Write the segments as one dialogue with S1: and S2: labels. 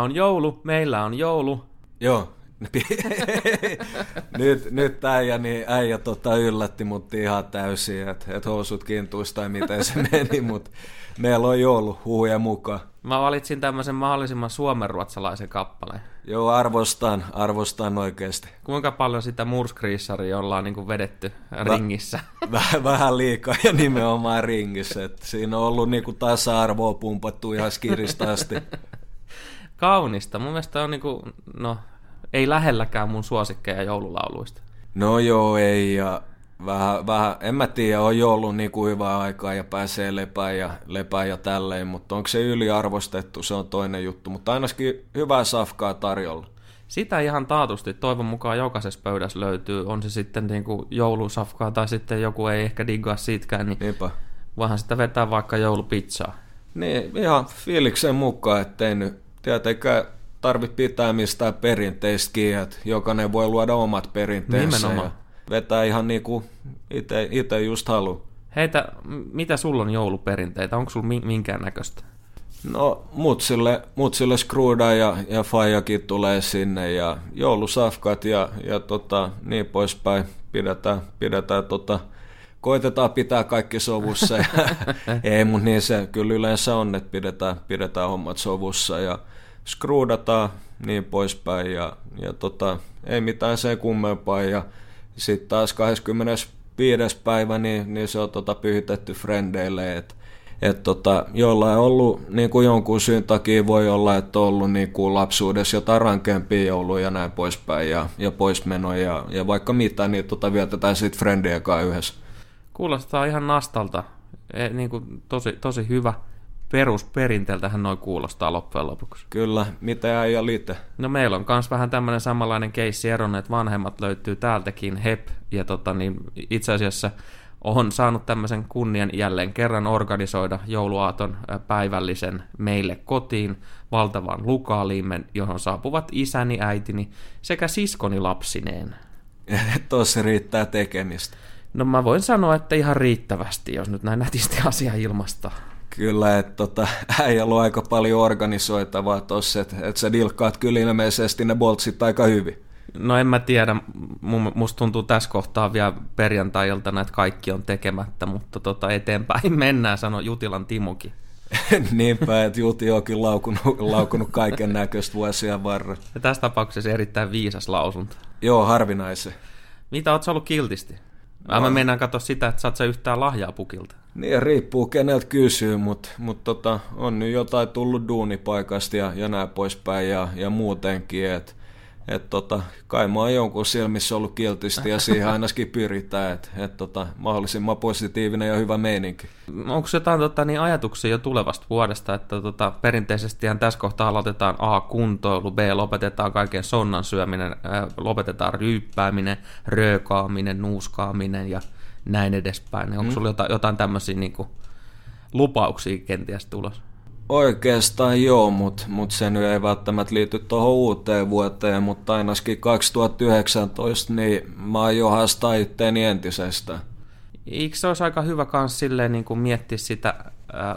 S1: On joulu, meillä on joulu.
S2: Joo. nyt, nyt äijä, niin äijä tota yllätti mut ihan täysin, että et housut kintuisi tai miten se meni, mutta meillä on joulu huhuja mukaan.
S1: Mä valitsin tämmöisen mahdollisimman suomenruotsalaisen kappaleen.
S2: Joo, arvostan, arvostan oikeasti.
S1: Kuinka paljon sitä murskriissaria ollaan niin vedetty ringissä?
S2: Väh, vähän liikaa ja nimenomaan ringissä. Et siinä on ollut niin tasa-arvoa pumpattu ihan skiristä asti.
S1: Kaunista. Mun mielestä on niinku, no, ei lähelläkään mun suosikkeja joululauluista.
S2: No joo, ei. Ja vähän, vähän en mä tiedä, on jo ollut niin kuin hyvää aikaa ja pääsee lepään ja, lepään ja tälleen, mutta onko se yliarvostettu, se on toinen juttu. Mutta ainakin hyvää safkaa tarjolla.
S1: Sitä ihan taatusti toivon mukaan jokaisessa pöydässä löytyy. On se sitten niin kuin joulusafkaa tai sitten joku ei ehkä diggaa siitäkään, niin Niinpä. voihan sitä vetää vaikka joulupizzaa.
S2: Niin, ihan fiiliksen mukaan, ettei nyt tietenkään tarvitse pitää mistään perinteistä kiinni, että jokainen voi luoda omat perinteensä Nimenomaan. ja vetää ihan niin kuin itse just halu.
S1: Heitä, mitä sulla on jouluperinteitä? Onko sulla minkään näköistä?
S2: No, mutsille, mutsille skruuda ja, ja fajakin tulee sinne ja joulusafkat ja, ja tota, niin poispäin. Pidetään, pidetään tota, koitetaan pitää kaikki sovussa. Ja, ei, mutta niin se kyllä yleensä on, että pidetään, pidetään hommat sovussa ja skruudataan niin poispäin ja, ja tota, ei mitään sen kummempaa. Ja sitten taas 25. päivä, niin, niin se on tota pyhitetty frendeille, että et tota, jollain on ollut niin kuin jonkun syyn takia voi olla, että on ollut niin kuin lapsuudessa jotain rankempia jouluja ja näin poispäin ja, ja poismenoja ja, ja vaikka mitä, niin tota vietetään sitten frendien kanssa yhdessä.
S1: Kuulostaa ihan nastalta. E, niin kuin tosi, tosi hyvä perusperinteeltähän noin kuulostaa loppujen lopuksi.
S2: Kyllä, mitä ei ja liite?
S1: No meillä on myös vähän tämmöinen samanlainen keissi eron, että vanhemmat löytyy täältäkin, HEP, ja tota, niin itse asiassa on saanut tämmöisen kunnian jälleen kerran organisoida jouluaaton päivällisen meille kotiin valtavan lukaaliimen, johon saapuvat isäni, äitini sekä siskoni lapsineen.
S2: Tuossa riittää tekemistä.
S1: No mä voin sanoa, että ihan riittävästi, jos nyt näin nätisti asia ilmasta.
S2: Kyllä, että tota, ei ollut aika paljon organisoitavaa tossa, että et sä dilkkaat kyllä ilmeisesti ne boltsit aika hyvin.
S1: No en mä tiedä, musta tuntuu tässä kohtaa vielä perjantai-iltana, että kaikki on tekemättä, mutta tota eteenpäin mennään, sanoi Jutilan Timukin.
S2: Niinpä, että Juti on kyllä laukunut, laukunut kaiken näköistä vuosia varrella.
S1: Ja tässä tapauksessa erittäin viisas lausunto.
S2: Joo, harvinaisen.
S1: Mitä oot ollut kiltisti? No. Mä mennään katsoa sitä, että saat sä yhtään lahjaa pukilta.
S2: Niin, riippuu keneltä kysyy, mutta mut tota, on nyt jotain tullut duunipaikasta ja, ja näin poispäin ja, ja muutenkin, että et tota, kai mä oon jonkun silmissä ollut kiltisti ja siihen ainakin pyritään, että et tota, mahdollisimman positiivinen ja hyvä meininki.
S1: Onko jotain tota, niin ajatuksia jo tulevasta vuodesta, että tota, perinteisesti tässä kohtaa aloitetaan A, kuntoilu, B, lopetetaan kaiken sonnan syöminen, ää, lopetetaan ryyppääminen, röökaaminen, nuuskaaminen ja näin edespäin. Onko mm. sulla jotain, jotain tämmöisiä niin kuin, lupauksia kenties tulossa?
S2: Oikeastaan joo, mutta mut se nyt ei välttämättä liity tuohon uuteen vuoteen, mutta ainakin 2019, niin mä aion haastaa itteeni entisestä.
S1: Eikö se olisi aika hyvä kans silleen niin kuin miettiä sitä äh,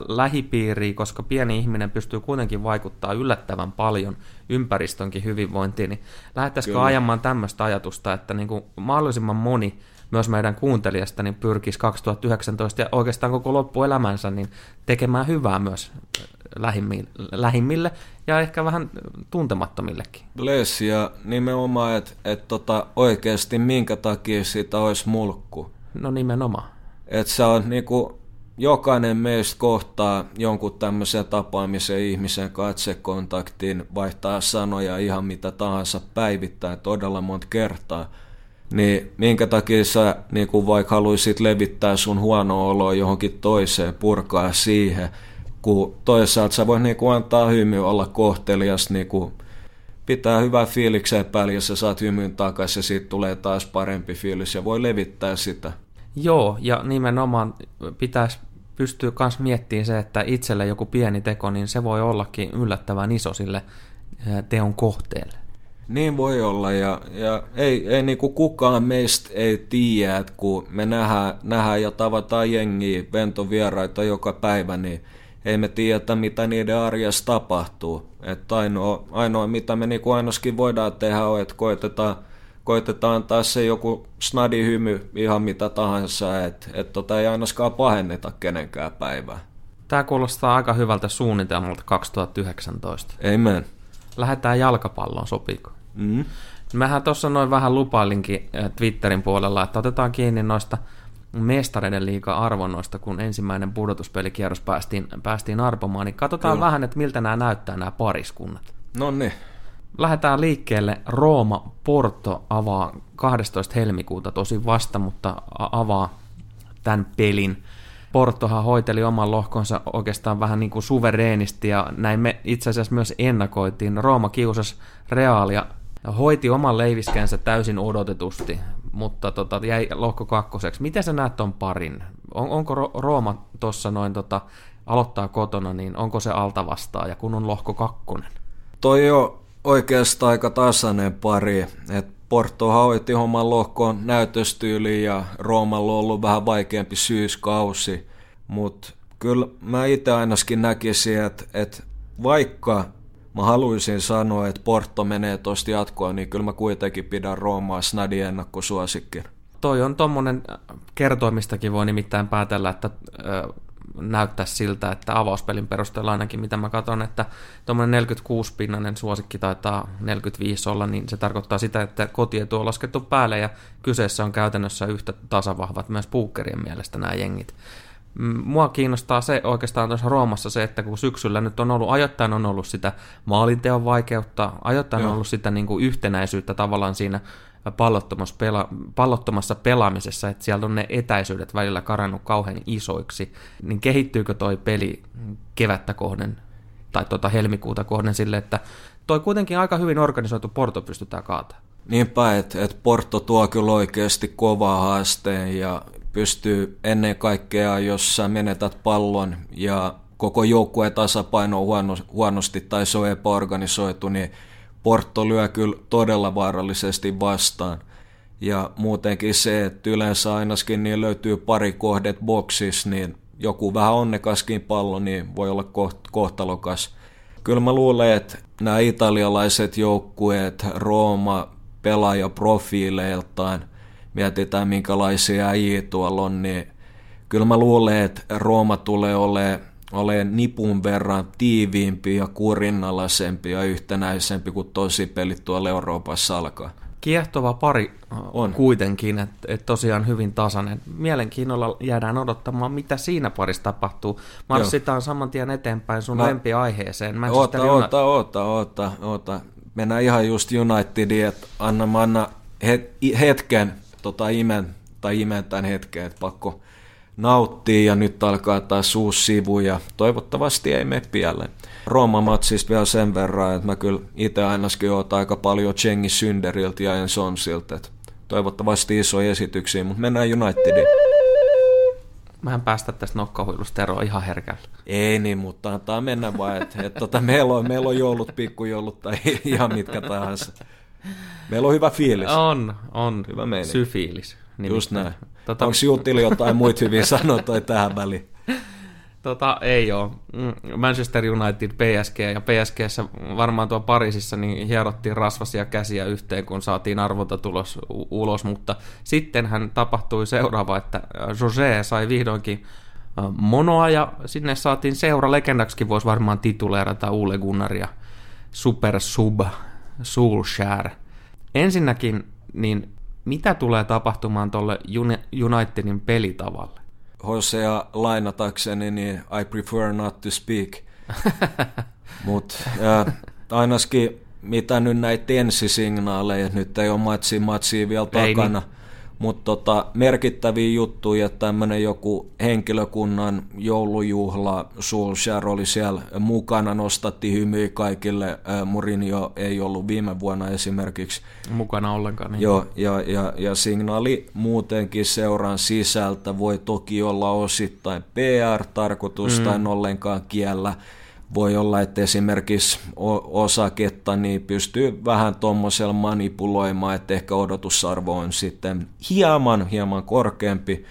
S1: lähipiiriä, koska pieni ihminen pystyy kuitenkin vaikuttaa yllättävän paljon ympäristönkin hyvinvointiin, niin lähdettäisikö Kyllä. ajamaan tämmöistä ajatusta, että niin kuin mahdollisimman moni myös meidän kuuntelijasta niin pyrkisi 2019 ja oikeastaan koko loppuelämänsä niin tekemään hyvää myös lähimmille ja ehkä vähän tuntemattomillekin.
S2: Bless ja nimenomaan, että et tota, oikeasti minkä takia siitä olisi mulkku.
S1: No nimenomaan.
S2: että se on niinku, jokainen meistä kohtaa jonkun tämmöisen tapaamisen ihmisen katsekontaktiin, vaihtaa sanoja ihan mitä tahansa päivittäin todella monta kertaa, niin minkä takia sä niin vaikka haluaisit levittää sun huono oloa johonkin toiseen, purkaa siihen, kun toisaalta sä voit niin antaa hymy olla kohtelias, niin kuin pitää hyvää fiilikseen päälle, jos sä saat hymyn takaisin ja siitä tulee taas parempi fiilis ja voi levittää sitä.
S1: Joo, ja nimenomaan pitäisi pystyä myös miettimään se, että itselle joku pieni teko, niin se voi ollakin yllättävän iso sille teon kohteelle.
S2: Niin voi olla, ja, ja ei, ei niinku kukaan meistä ei tiedä, että kun me nähdään, nähdään ja tavataan jengiä, ventovieraita joka päivä, niin ei me tiedä, mitä niiden arjessa tapahtuu. Että ainoa, ainoa, mitä me niinku ainoaskin voidaan tehdä, on, että koitetaan, koitetaan antaa se joku snadi hymy ihan mitä tahansa, että et tota ei ainakaan pahenneta kenenkään päivää.
S1: Tämä kuulostaa aika hyvältä suunnitelmalta 2019.
S2: Amen.
S1: Lähdetään jalkapalloon, sopiiko?
S2: Mm.
S1: Mehän tuossa noin vähän lupailinkin eh, Twitterin puolella, että otetaan kiinni noista mestareiden liiga arvonnoista, kun ensimmäinen pudotuspelikierros päästiin, päästiin arpomaan, niin katsotaan Kyllä. vähän, että miltä nämä näyttää nämä pariskunnat.
S2: No niin.
S1: Lähdetään liikkeelle. Rooma Porto avaa 12. helmikuuta tosi vasta, mutta avaa tämän pelin. Portohan hoiteli oman lohkonsa oikeastaan vähän niin kuin suvereenisti ja näin me itse asiassa myös ennakoitiin. Rooma kiusas Realia hoiti oman leiviskensä täysin odotetusti, mutta tota, jäi lohko kakkoseksi. Miten sä näet ton parin? On, onko Rooma tuossa noin tota, aloittaa kotona, niin onko se alta vastaan ja kun on lohko kakkonen?
S2: Toi on oikeastaan aika tasainen pari. Et Porto hoiti oman lohkoon näytöstyyliin ja Roomalla on ollut vähän vaikeampi syyskausi. Mutta kyllä mä itse ainakin näkisin, että et vaikka mä haluaisin sanoa, että Porto menee tosta jatkoa, niin kyllä mä kuitenkin pidän Roomaa snadi ennakkosuosikkin.
S1: Toi on tommonen kertoimistakin voi nimittäin päätellä, että ö, näyttää siltä, että avauspelin perusteella ainakin mitä mä katson, että tuommoinen 46-pinnainen suosikki taitaa 45 olla, niin se tarkoittaa sitä, että kotietu on laskettu päälle ja kyseessä on käytännössä yhtä tasavahvat myös puukkerien mielestä nämä jengit. Mua kiinnostaa se oikeastaan tuossa Roomassa se, että kun syksyllä nyt on ollut, ajoittain on ollut sitä maalinteon vaikeutta, ajoittain Joo. on ollut sitä niin kuin yhtenäisyyttä tavallaan siinä pallottomassa, pela, pallottomassa pelaamisessa, että siellä on ne etäisyydet välillä karannut kauhean isoiksi, niin kehittyykö toi peli kevättä kohden tai tuota helmikuuta kohden sille, että toi kuitenkin aika hyvin organisoitu Porto pystytään kaataa.
S2: Niinpä, että et Porto tuo kyllä oikeasti kovaa haasteen ja pystyy ennen kaikkea, jos sä menetät pallon ja koko joukkueen tasapaino on huono, huonosti tai se on epäorganisoitu, niin Porto lyö kyllä todella vaarallisesti vastaan. Ja muutenkin se, että yleensä ainakin niin löytyy pari kohdet boksissa, niin joku vähän onnekaskin pallo niin voi olla koht- kohtalokas. Kyllä mä luulen, että nämä italialaiset joukkueet, Rooma, pelaajaprofiileiltaan, mietitään minkälaisia äijiä tuolla on, niin kyllä mä luulen, että Rooma tulee olemaan ole nipun verran tiiviimpi ja kurinalaisempi ja yhtenäisempi kuin tosi pelit tuolla Euroopassa alkaa.
S1: Kiehtova pari on kuitenkin, että et tosiaan hyvin tasainen. Mielenkiinnolla jäädään odottamaan, mitä siinä parissa tapahtuu. Marssitaan saman tien eteenpäin sun Mä... lempiaiheeseen.
S2: Oota, oota, oota, oota, oota. Mennään ihan just Unitediin, että anna, anna hetken tota imen, tai imentään hetken, että pakko nauttii ja nyt alkaa taas uusi sivu ja toivottavasti ei mene pieleen. Rooma-matsista vielä sen verran, että mä kyllä itse ainakin oon aika paljon Chengi Synderiltä ja Ensonsilta, että toivottavasti isoja esityksiä, mutta mennään Unitediin.
S1: Mähän päästä tästä nokkahuilusta eroon ihan herkällä.
S2: Ei niin, mutta antaa mennä vaan, että, että tota, meillä, on, meillä on joulut, pikkujoulut tai ihan mitkä tahansa. Meillä on hyvä fiilis.
S1: On, on. Hyvä meininki. Syfiilis.
S2: Nimittäin. Just näin. Tota... Onko Jutili jotain muita hyvin sanottuja tähän väliin?
S1: Tota, ei ole. Mm, Manchester United, PSG ja PSGssä varmaan tuo Pariisissa niin hierottiin rasvasia käsiä yhteen, kun saatiin arvonta tulos ulos, mutta sittenhän tapahtui seuraava, että Jose sai vihdoinkin monoa ja sinne saatiin seura legendaksikin voisi varmaan tituleerata Ule Gunnar ja Super Sub Solskjaer. Ensinnäkin, niin mitä tulee tapahtumaan tuolle Unitedin pelitavalle?
S2: Hosea lainatakseni, niin I prefer not to speak. Mutta äh, ainakin mitä nyt näitä ensisignaaleja, nyt ei ole matsi matsia vielä ei takana, niin. Mutta tota, merkittäviä juttuja, että tämmöinen joku henkilökunnan joulujuhla, Solskjaer oli siellä mukana, nostatti hymyä kaikille, Mourinho ei ollut viime vuonna esimerkiksi.
S1: Mukana ollenkaan. Niin.
S2: Joo, ja, ja, ja signaali muutenkin seuran sisältä voi toki olla osittain PR-tarkoitus mm. tai ollenkaan kiellä, voi olla, että esimerkiksi osaketta niin pystyy vähän tuommoisella manipuloimaan, että ehkä odotusarvo on sitten hieman, hieman korkeampi,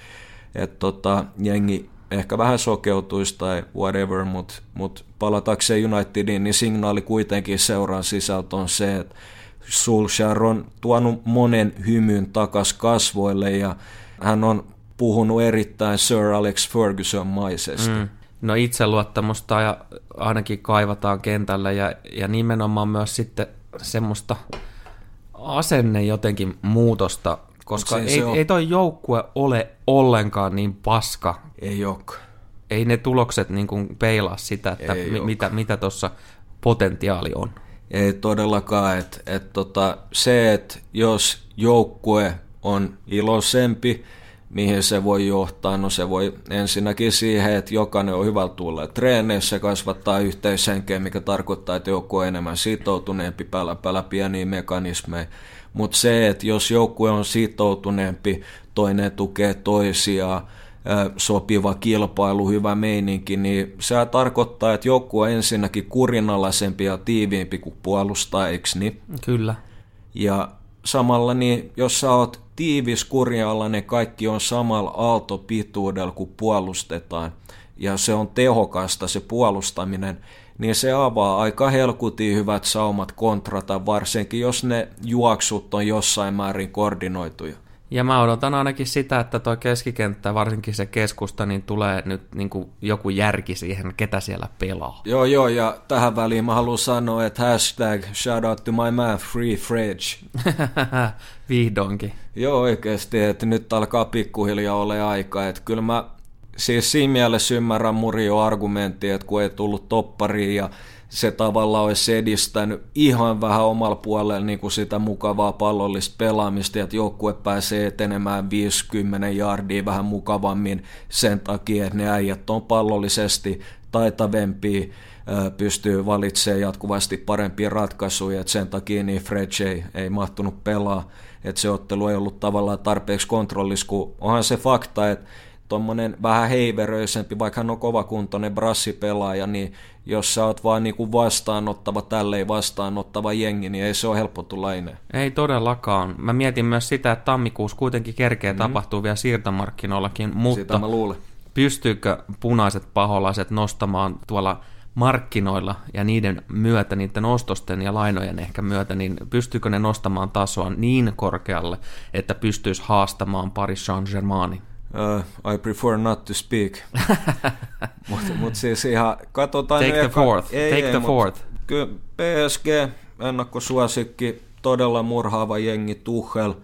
S2: että tota, jengi ehkä vähän sokeutuisi tai whatever, mutta mut palatakseen Unitediin, niin signaali kuitenkin seuraa sisältö on se, että Solskjaer on tuonut monen hymyn takas kasvoille ja hän on puhunut erittäin Sir Alex Ferguson-maisesti. Mm
S1: No itseluottamusta ja ainakin kaivataan kentällä ja, ja nimenomaan myös sitten semmoista asenne jotenkin muutosta, koska ei, ei toi joukkue ole ollenkaan niin paska.
S2: Ei ole.
S1: Ei ne tulokset niin kuin peilaa sitä, että mi, mitä, mitä tuossa potentiaali on.
S2: Ei todellakaan. Et, et tota, se, että jos joukkue on iloisempi, mihin se voi johtaa? No se voi ensinnäkin siihen, että jokainen on hyvä tulla treeneissä, kasvattaa yhteishenkeä, mikä tarkoittaa, että joku on enemmän sitoutuneempi, päällä päällä pieniä mekanismeja. Mutta se, että jos joukkue on sitoutuneempi, toinen tukee toisiaan, sopiva kilpailu, hyvä meininki, niin se tarkoittaa, että joukkue on ensinnäkin kurinalaisempi ja tiiviimpi kuin puolustaa, eikö niin?
S1: Kyllä.
S2: Ja samalla, niin jos sä oot tiivis kurjallainen, kaikki on samalla aaltopituudella, kun puolustetaan, ja se on tehokasta se puolustaminen, niin se avaa aika helkutin hyvät saumat kontrata, varsinkin jos ne juoksut on jossain määrin koordinoituja.
S1: Ja mä odotan ainakin sitä, että tuo keskikenttä, varsinkin se keskusta, niin tulee nyt niin kuin joku järki siihen, ketä siellä pelaa.
S2: Joo, joo, ja tähän väliin mä haluan sanoa, että hashtag shout out to my man Free Fridge.
S1: Vihdoinkin.
S2: Joo, oikeasti, että nyt alkaa pikkuhiljaa ole aika, että kyllä mä siis siinä mielessä ymmärrän Murio argumentti, että kun ei tullut toppariin ja se tavallaan olisi edistänyt ihan vähän omalla puolella niin kuin sitä mukavaa pallollista pelaamista, että joukkue pääsee etenemään 50 jardia vähän mukavammin sen takia, että ne äijät on pallollisesti taitavempia, pystyy valitsemaan jatkuvasti parempia ratkaisuja, että sen takia niin Fred ei, ei mahtunut pelaa, että se ottelu ei ollut tavallaan tarpeeksi kontrollissa, kun onhan se fakta, että tuommoinen vähän heiveröisempi, vaikka hän on kovakuntoinen brassipelaaja, niin jos sä oot vaan niinku vastaanottava, tälleen vastaanottava jengi, niin ei se ole helppo tulla.
S1: Ei todellakaan. Mä mietin myös sitä, että tammikuussa kuitenkin kerkeä mm. tapahtuu vielä siirtomarkkinoillakin, mutta sitä
S2: mä luulen.
S1: pystyykö punaiset paholaiset nostamaan tuolla markkinoilla ja niiden myötä, niiden ostosten ja lainojen ehkä myötä, niin pystyykö ne nostamaan tasoa niin korkealle, että pystyisi haastamaan Paris Saint-Germainin?
S2: Uh, I prefer not to speak. Mutta mut siis ihan, katsotaan...
S1: Take the fourth, ei, take ei, the fourth.
S2: Kyllä PSG, ennakkosuosikki, todella murhaava jengi, Tuchel,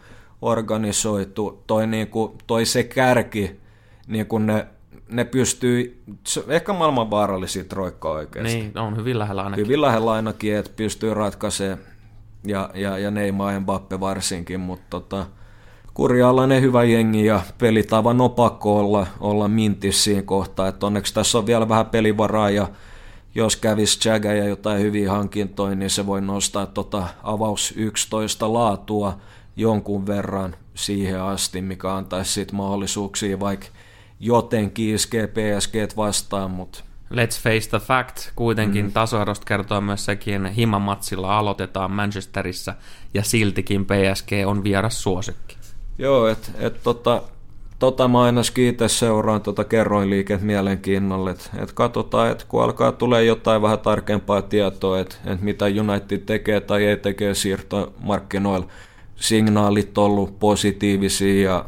S2: organisoitu, toi, niinku, toi se kärki, niin kun ne, ne pystyy, ehkä maailman vaarallisia troikka oikeasti.
S1: Niin, on hyvin lähellä ainakin.
S2: Hyvin lähellä ainakin, että pystyy ratkaisemaan, ja, ja, ja Neymar ja Mbappe varsinkin, mutta tota, kurjaalainen hyvä jengi ja pelitavan on pakko olla, olla mintis siinä kohtaa, että onneksi tässä on vielä vähän pelivaraa ja jos kävisi Jaga ja jotain hyviä hankintoja, niin se voi nostaa tota avaus 11 laatua jonkun verran siihen asti, mikä antaisi sit mahdollisuuksia vaikka jotenkin iskee PSG vastaan, mutta
S1: Let's face the fact, kuitenkin mm. tasoerosta kertoo myös sekin, himamatsilla aloitetaan Manchesterissa ja siltikin PSG on vieras suosikki.
S2: Joo, että et, tota, tota mä aina itse seuraan tota kerroinliiket mielenkiinnolla, että et katsotaan, että kun alkaa tulee jotain vähän tarkempaa tietoa, että et mitä United tekee tai ei tekee siirtomarkkinoilla, signaalit ollut positiivisia ja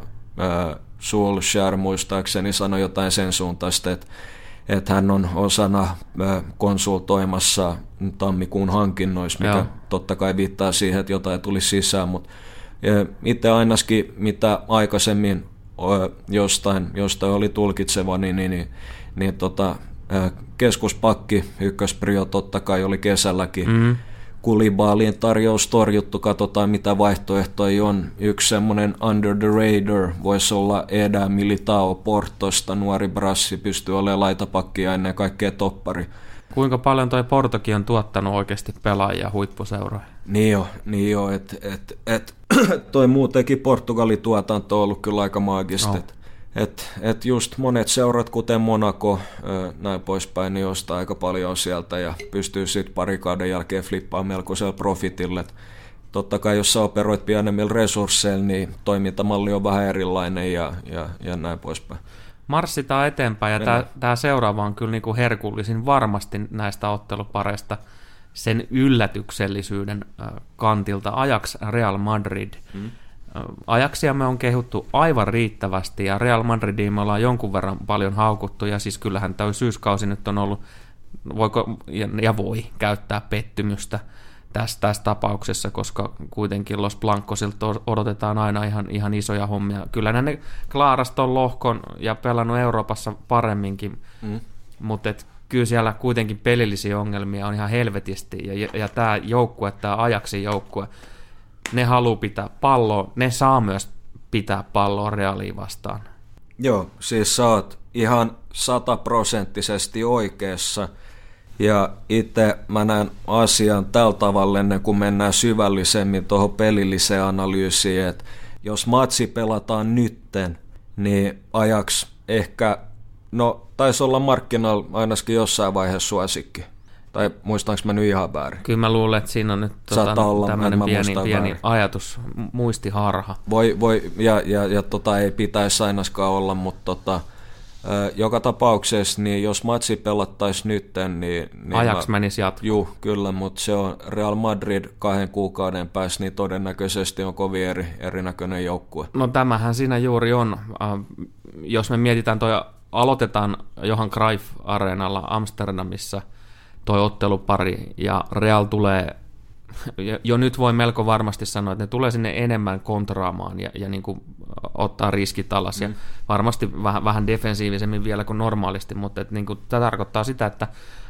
S2: Solskjaer muistaakseni sanoi jotain sen suuntaista, että että hän on osana konsultoimassa tammikuun hankinnoissa, mikä Joo. totta kai viittaa siihen, että jotain tuli sisään, mutta itse ainakin mitä aikaisemmin jostain, jostain oli tulkitseva, niin, niin, niin, niin tota, keskuspakki ykkösprio totta kai oli kesälläkin. Mm. Kulibaalien tarjous torjuttu, katsotaan mitä vaihtoehtoja on. Yksi semmoinen under the radar voisi olla Eda Militao Portosta, nuori brassi, pystyy olemaan laitapakki ja ennen kaikkea toppari.
S1: Kuinka paljon toi Portokin on tuottanut oikeasti pelaajia huippuseuroihin?
S2: Niin jo, niin jo että et, et, toi muutenkin Portugalin tuotanto on ollut kyllä aika maagista. No. Et, et just monet seurat, kuten Monaco, näin poispäin, niin ostaa aika paljon sieltä ja pystyy sitten pari kauden jälkeen flippaamaan melkoisella profitille. Totta kai jos sä operoit pienemmillä resursseilla, niin toimintamalli on vähän erilainen ja, ja, ja näin poispäin.
S1: Marssitaan eteenpäin ja tämä seuraava on kyllä niinku herkullisin varmasti näistä ottelupareista sen yllätyksellisyyden kantilta. Ajax Real Madrid. Mm. Ajaksia me on kehuttu aivan riittävästi ja Real Madridiin me ollaan jonkun verran paljon haukuttu ja siis kyllähän tämä syyskausi nyt on ollut, voiko ja voi käyttää pettymystä tässä, tässä tapauksessa, koska kuitenkin Los Blancosilta odotetaan aina ihan, ihan isoja hommia. Kyllä ne klaarast on lohkon ja pelannut Euroopassa paremminkin, mm. mutta kyllä siellä kuitenkin pelillisiä ongelmia on ihan helvetisti ja, ja, tämä joukkue, tämä Ajaxin joukkue, ne haluaa pitää palloa, ne saa myös pitää palloa reaaliin vastaan.
S2: Joo, siis sä oot ihan sataprosenttisesti oikeassa. Ja itse mä näen asian tällä tavalla ennen kuin mennään syvällisemmin tuohon pelilliseen analyysiin, että jos matsi pelataan nytten, niin ajaks ehkä, no taisi olla markkinalla ainakin jossain vaiheessa suosikki. Tai muistaanko mä nyt ihan väärin?
S1: Kyllä mä luulen, että siinä on nyt tota, tämmöinen pieni, pieni ajatus, muistiharha.
S2: Voi, voi ja, ja, ja tota, ei pitäisi ainakaan olla, mutta tota, joka tapauksessa, niin jos matsi pelattaisiin nyt, niin... niin
S1: Ajax mä, menisi jatkoon.
S2: Juu, kyllä, mutta se on Real Madrid kahden kuukauden päässä, niin todennäköisesti on kovin eri, erinäköinen joukkue.
S1: No tämähän siinä juuri on. Jos me mietitään toi, aloitetaan Johan Cruyff-areenalla Amsterdamissa – toi ottelupari, ja Real tulee, jo nyt voi melko varmasti sanoa, että ne tulee sinne enemmän kontraamaan ja, ja niin kuin ottaa riskit alas, mm. ja varmasti vähän, vähän defensiivisemmin vielä kuin normaalisti, mutta että niin kuin, tämä tarkoittaa sitä, että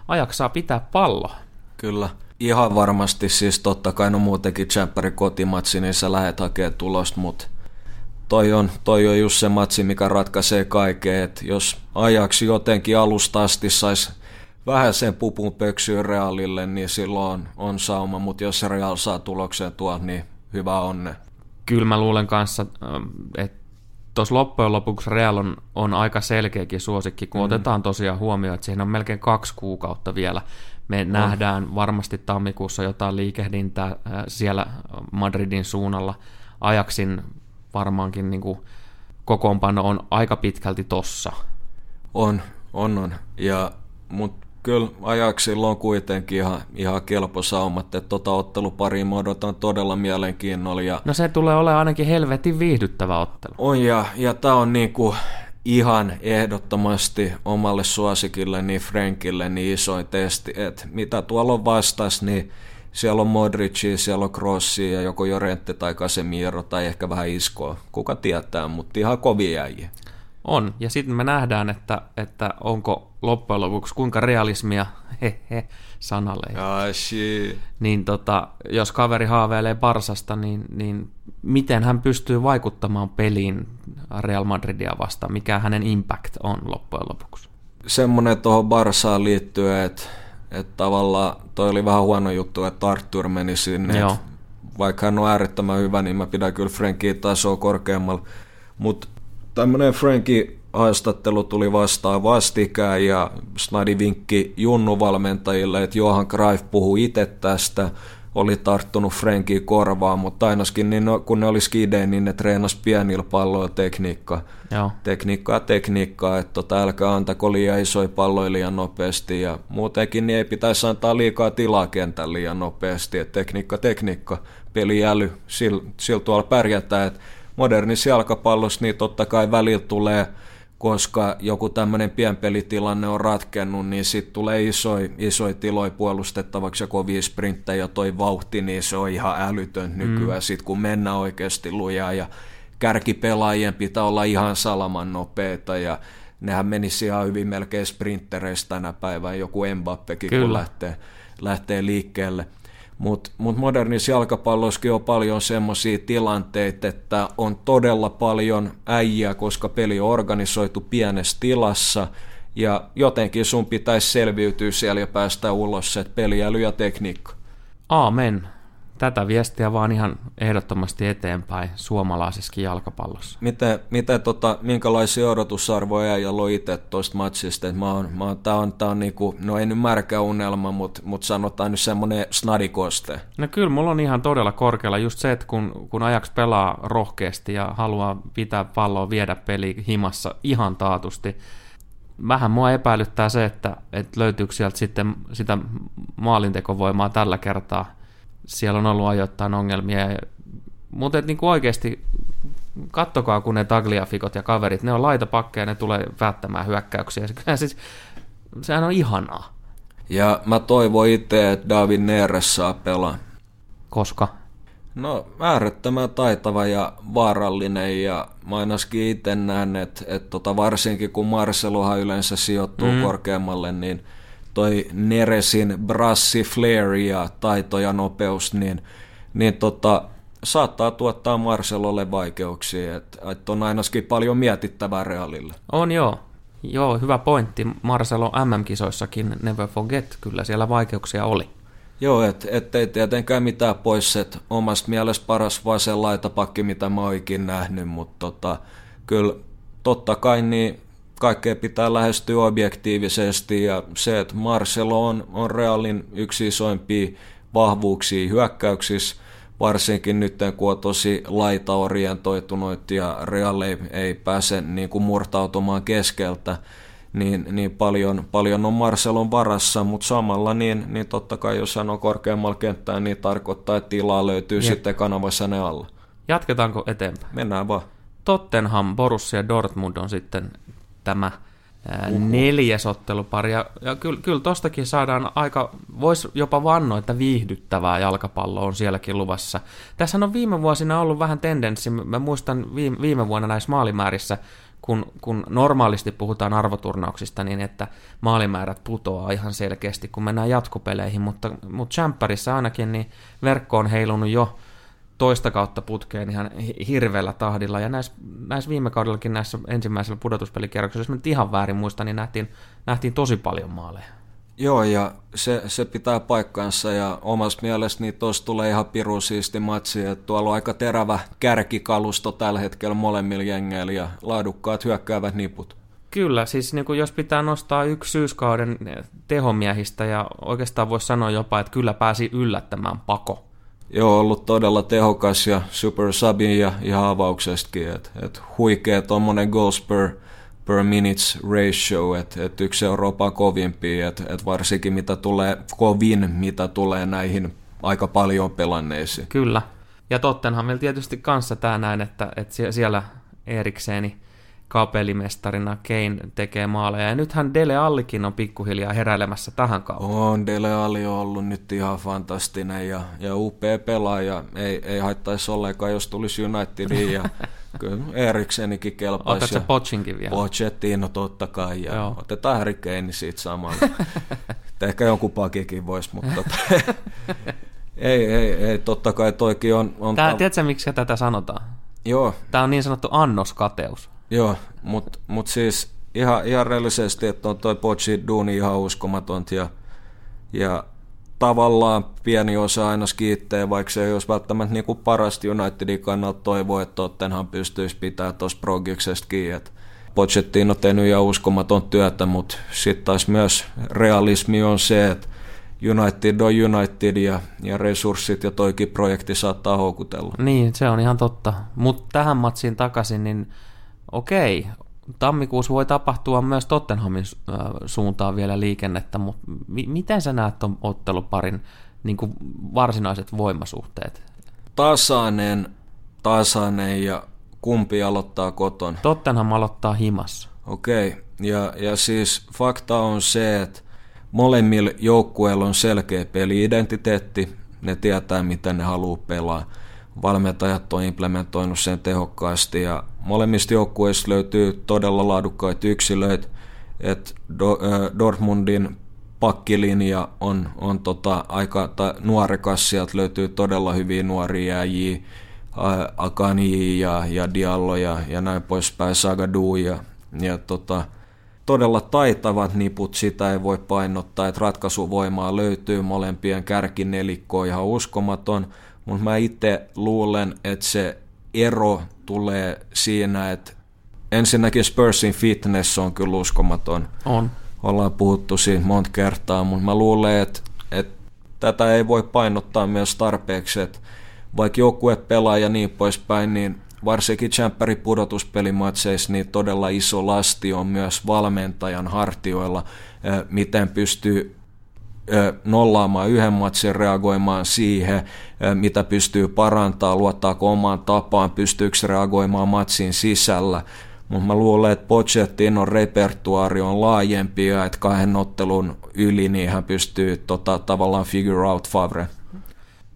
S1: ajaksaa pitää pallo.
S2: Kyllä. Ihan varmasti, siis totta kai no muutenkin Champerin kotimatsi, niin sä lähdet hakemaan tulosta, mutta toi on, toi on just se matsi, mikä ratkaisee kaiken, että jos ajaksi jotenkin alusta asti saisi vähän sen pupun pöksyy Realille, niin silloin on, sauma, mutta jos Real saa tuloksen tuo, niin hyvä onne.
S1: Kyllä mä luulen kanssa, ähm, että tuossa loppujen lopuksi Real on, on aika selkeäkin suosikki, kun mm. otetaan tosiaan huomioon, että siihen on melkein kaksi kuukautta vielä. Me on. nähdään varmasti tammikuussa jotain liikehdintää äh, siellä Madridin suunnalla. Ajaksin varmaankin niin kuin kokoonpano on aika pitkälti tossa.
S2: On, on, on. Ja, mutta kyllä ajaksilla on kuitenkin ihan, ihan kelpo saumat, että tota ottelupariin mä odotan todella mielenkiinnolla. Ja
S1: no se tulee olemaan ainakin helvetin viihdyttävä ottelu.
S2: On ja, ja tämä on niinku ihan ehdottomasti omalle suosikille, niin Frankille, niin isoin testi, että mitä tuolla on vastas, niin siellä on Modricia, siellä on Crossia ja joko Jorente tai Casemiro tai ehkä vähän Iskoa, kuka tietää, mutta ihan kovia jäjiä.
S1: On, ja sitten me nähdään, että, että onko loppujen lopuksi kuinka realismia, hehe, sanalle. Niin tota, jos kaveri haaveilee Barsasta, niin, niin miten hän pystyy vaikuttamaan peliin Real Madridia vastaan, mikä hänen impact on loppujen lopuksi?
S2: Semmoinen tuohon Barsaan liittyen, että, että tavallaan toi oli vähän huono juttu, että Arthur meni sinne. Joo. Vaikka hän on äärettömän hyvä, niin mä pidän kyllä Frankia tasoa korkeammalla. Mutta tämmöinen Franki haastattelu tuli vastaan vastikään ja Snadi vinkki Junnu-valmentajille, että Johan Greif puhuu itse tästä, oli tarttunut Frankiin korvaan, mutta ainakin niin no, kun ne oli skideen, niin ne treenasi pienillä palloilla tekniikkaa. Joo. Tekniikkaa tekniikkaa, että tota, älkää antako liian isoja palloja liian nopeasti ja muutenkin niin ei pitäisi antaa liikaa tilaa kentän liian nopeasti, että tekniikka tekniikka, peliäly, sillä sil tuolla pärjätään, että modernissa jalkapallossa niin totta kai välillä tulee, koska joku tämmöinen pienpelitilanne on ratkennut, niin sitten tulee isoja isoi tiloja puolustettavaksi ja kovia sprinttejä ja toi vauhti, niin se on ihan älytön nykyään mm. sitten kun mennään oikeasti lujaa ja kärkipelaajien pitää olla ihan salaman nopeita ja nehän menisi ihan hyvin melkein sprinttereistä tänä päivänä, joku Mbappekin, Kyllä. kun lähtee, lähtee liikkeelle. Mutta mut modernissa jalkapallossakin on paljon semmoisia tilanteita, että on todella paljon äijää, koska peli on organisoitu pienessä tilassa, ja jotenkin sun pitäisi selviytyä siellä ja päästä ulos, että peliäly ja tekniikka.
S1: Aamen tätä viestiä vaan ihan ehdottomasti eteenpäin suomalaisessakin jalkapallossa.
S2: Miten, miten tota, minkälaisia odotusarvoja ja loi itse tuosta matsista? Et mä oon, mä oon, tää on, tää on niinku, no ei nyt märkä unelma, mutta mut sanotaan nyt semmoinen snadikoste.
S1: No kyllä, mulla on ihan todella korkealla just se, että kun, kun Ajax pelaa rohkeasti ja haluaa pitää palloa, viedä peli himassa ihan taatusti, vähän mua epäilyttää se, että, että löytyykö sieltä sitten sitä maalintekovoimaa tällä kertaa – siellä on ollut ajoittain ongelmia. Mutta niin oikeasti kattokaa, kun ne tagliafikot ja kaverit, ne on laitapakkeja, ne tulee välttämään hyökkäyksiä. Kyllä siis, sehän on ihanaa.
S2: Ja mä toivon itse, että David Neres saa pelaa.
S1: Koska?
S2: No äärettömän taitava ja vaarallinen ja mä ainakin itse näen, että, että tota, varsinkin kun Marcelohan yleensä sijoittuu mm. korkeammalle, niin – toi Neresin brassi, flair ja taito ja nopeus, niin, niin tota, saattaa tuottaa Marcelolle vaikeuksia, että et on ainakin paljon mietittävää Realille.
S1: On joo. Joo, hyvä pointti. Marcelo MM-kisoissakin, never forget, kyllä siellä vaikeuksia oli.
S2: Joo, et, ettei tietenkään mitään pois, että omasta mielestä paras vasen laitapakki, mitä mä oon nähnyt, mutta tota, kyllä totta kai niin kaikkea pitää lähestyä objektiivisesti ja se, että Marcelo on, on Realin yksi isoimpia vahvuuksia hyökkäyksissä, varsinkin nyt kun on tosi laitaorientoitunut ja Real ei, ei pääse niin kuin murtautumaan keskeltä, niin, niin paljon, paljon on Marcelon varassa, mutta samalla niin, niin totta kai jos hän on korkeammalla kenttään, niin tarkoittaa, että tilaa löytyy Jep. sitten kanavassa ne alla.
S1: Jatketaanko eteenpäin?
S2: Mennään vaan.
S1: Tottenham, Borussia Dortmund on sitten tämä neljäs ottelupari. Ja, ja kyllä, kyllä tostakin saadaan aika, voisi jopa vannoa, että viihdyttävää jalkapallo on sielläkin luvassa. Tässä on viime vuosina ollut vähän tendenssi, mä muistan viime, viime vuonna näissä maalimäärissä, kun, kun normaalisti puhutaan arvoturnauksista, niin että maalimäärät putoaa ihan selkeästi, kun mennään jatkopeleihin, mutta, mutta Champerissa ainakin niin verkko on heilunut jo toista kautta putkeen ihan hirveällä tahdilla. Ja näissä, näissä viime kaudellakin näissä ensimmäisellä pudotuspelikierroksilla, jos mä nyt ihan väärin muistan, niin nähtiin, nähtiin tosi paljon maaleja.
S2: Joo, ja se, se pitää paikkansa, ja omassa mielestä niin tuossa tulee ihan piru siisti matsi, että tuolla on aika terävä kärkikalusto tällä hetkellä molemmilla jengeillä, ja laadukkaat hyökkäävät niput.
S1: Kyllä, siis niin kuin jos pitää nostaa yksi syyskauden tehomiehistä, ja oikeastaan voisi sanoa jopa, että kyllä pääsi yllättämään pako
S2: Joo, ollut todella tehokas ja super subin ja ihan avauksestakin. Et, et huikea tuommoinen goals per, per minutes ratio, että et yksi Euroopan kovimpia, että et varsinkin mitä tulee kovin, mitä tulee näihin aika paljon pelanneisiin.
S1: Kyllä. Ja Tottenhamilla tietysti kanssa tämä näin, että, että siellä Erikseeni kapelimestarina Kane tekee maaleja. Ja nythän Dele Allikin on pikkuhiljaa heräilemässä tähän kauteen.
S2: On, Dele Alli on ollut nyt ihan fantastinen ja, ja upea pelaaja. Ei, ei haittaisi ollenkaan, jos tulisi Unitediin. Ja kyllä Eriksenikin kelpaisi.
S1: Otatko Pochinkin vielä?
S2: Pochettino totta kai. Ja Joo. otetaan Harry Kane siitä samalla. Ehkä jonkun pakikin voisi, mutta tota, ei, ei, ei, totta kai toikin on... on
S1: Tää, tiedätkö, miksi tätä sanotaan?
S2: Joo.
S1: Tämä on niin sanottu annoskateus.
S2: Joo, mutta mut siis ihan, ihan reellisesti, että on toi Pochi duuni ihan uskomatonta ja, ja tavallaan pieni osa aina skiittee, vaikka se ei olisi välttämättä niin kuin Unitedin kannalta toivoa, että Tottenham pystyisi pitämään tuossa progiksesta kiinni. Että Pochettino on tehnyt ihan uskomaton työtä, mutta sitten taas myös realismi on se, että United on United ja, ja resurssit ja toikin projekti saattaa houkutella.
S1: Niin, se on ihan totta. Mutta tähän matsiin takaisin, niin okei, tammikuussa voi tapahtua myös Tottenhamin suuntaan vielä liikennettä, mutta mi- miten sä näet tuon otteluparin niin kuin varsinaiset voimasuhteet?
S2: Tasainen, tasainen ja kumpi aloittaa koton?
S1: Tottenham aloittaa himassa.
S2: Okei, ja, ja siis fakta on se, että molemmilla joukkueilla on selkeä peliidentiteetti, ne tietää, miten ne haluaa pelaa. Valmentajat on implementoinut sen tehokkaasti ja molemmista joukkueista löytyy todella laadukkaita yksilöitä, että Dortmundin pakkilinja on, on tota aika ta, nuorekas, sieltä löytyy todella hyviä nuoria jääjiä, Akani ja, ja Diallo ja, ja näin poispäin, Sagadu ja, ja tota, todella taitavat niput, sitä ei voi painottaa, että ratkaisuvoimaa löytyy. Molempien kärkinelikkoon ihan uskomaton, mutta mä itse luulen, että se ero tulee siinä, että ensinnäkin Spursin fitness on kyllä uskomaton.
S1: On.
S2: Ollaan puhuttu siitä monta kertaa, mutta mä luulen, että, että tätä ei voi painottaa myös tarpeeksi, että vaikka joukkue pelaa ja niin poispäin, niin varsinkin Champerin pudotuspelimatseissa niin todella iso lasti on myös valmentajan hartioilla, miten pystyy nollaamaan yhden matsin, reagoimaan siihen, mitä pystyy parantaa, luottaako omaan tapaan, pystyykö reagoimaan matsin sisällä. Mutta mä luulen, että Pochettinon repertuaari on laajempi ja että kahden ottelun yli niin hän pystyy tota, tavallaan figure out Favre.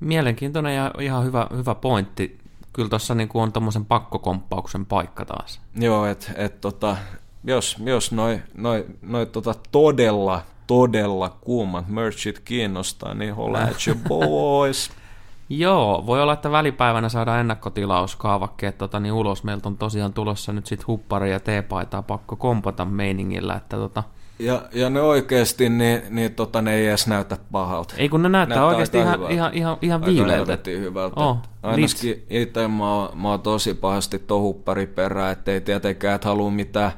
S1: Mielenkiintoinen ja ihan hyvä, hyvä pointti. Kyllä tuossa niin on tuommoisen pakkokomppauksen paikka taas.
S2: Joo, että et, tota, jos, jos noin noi, noi, tota todella todella kuumat merchit kiinnostaa, niin holla at your boys.
S1: Joo, voi olla, että välipäivänä saadaan ennakkotilauskaavakkeet tota, niin ulos. Meiltä on tosiaan tulossa nyt sit huppari ja teepaitaa pakko kompata meiningillä, että tota,
S2: ja, ja ne oikeasti, niin, niin tota, ne ei edes näytä pahalta.
S1: Ei kun ne näyttää, näyttää oikeasti ihan, hyvältä. ihan, ihan, ihan viileiltä.
S2: hyvältä. Oh, Ainakin itse mä, oon, mä oon tosi pahasti tuon huppari perään, ettei tietenkään et halua mitään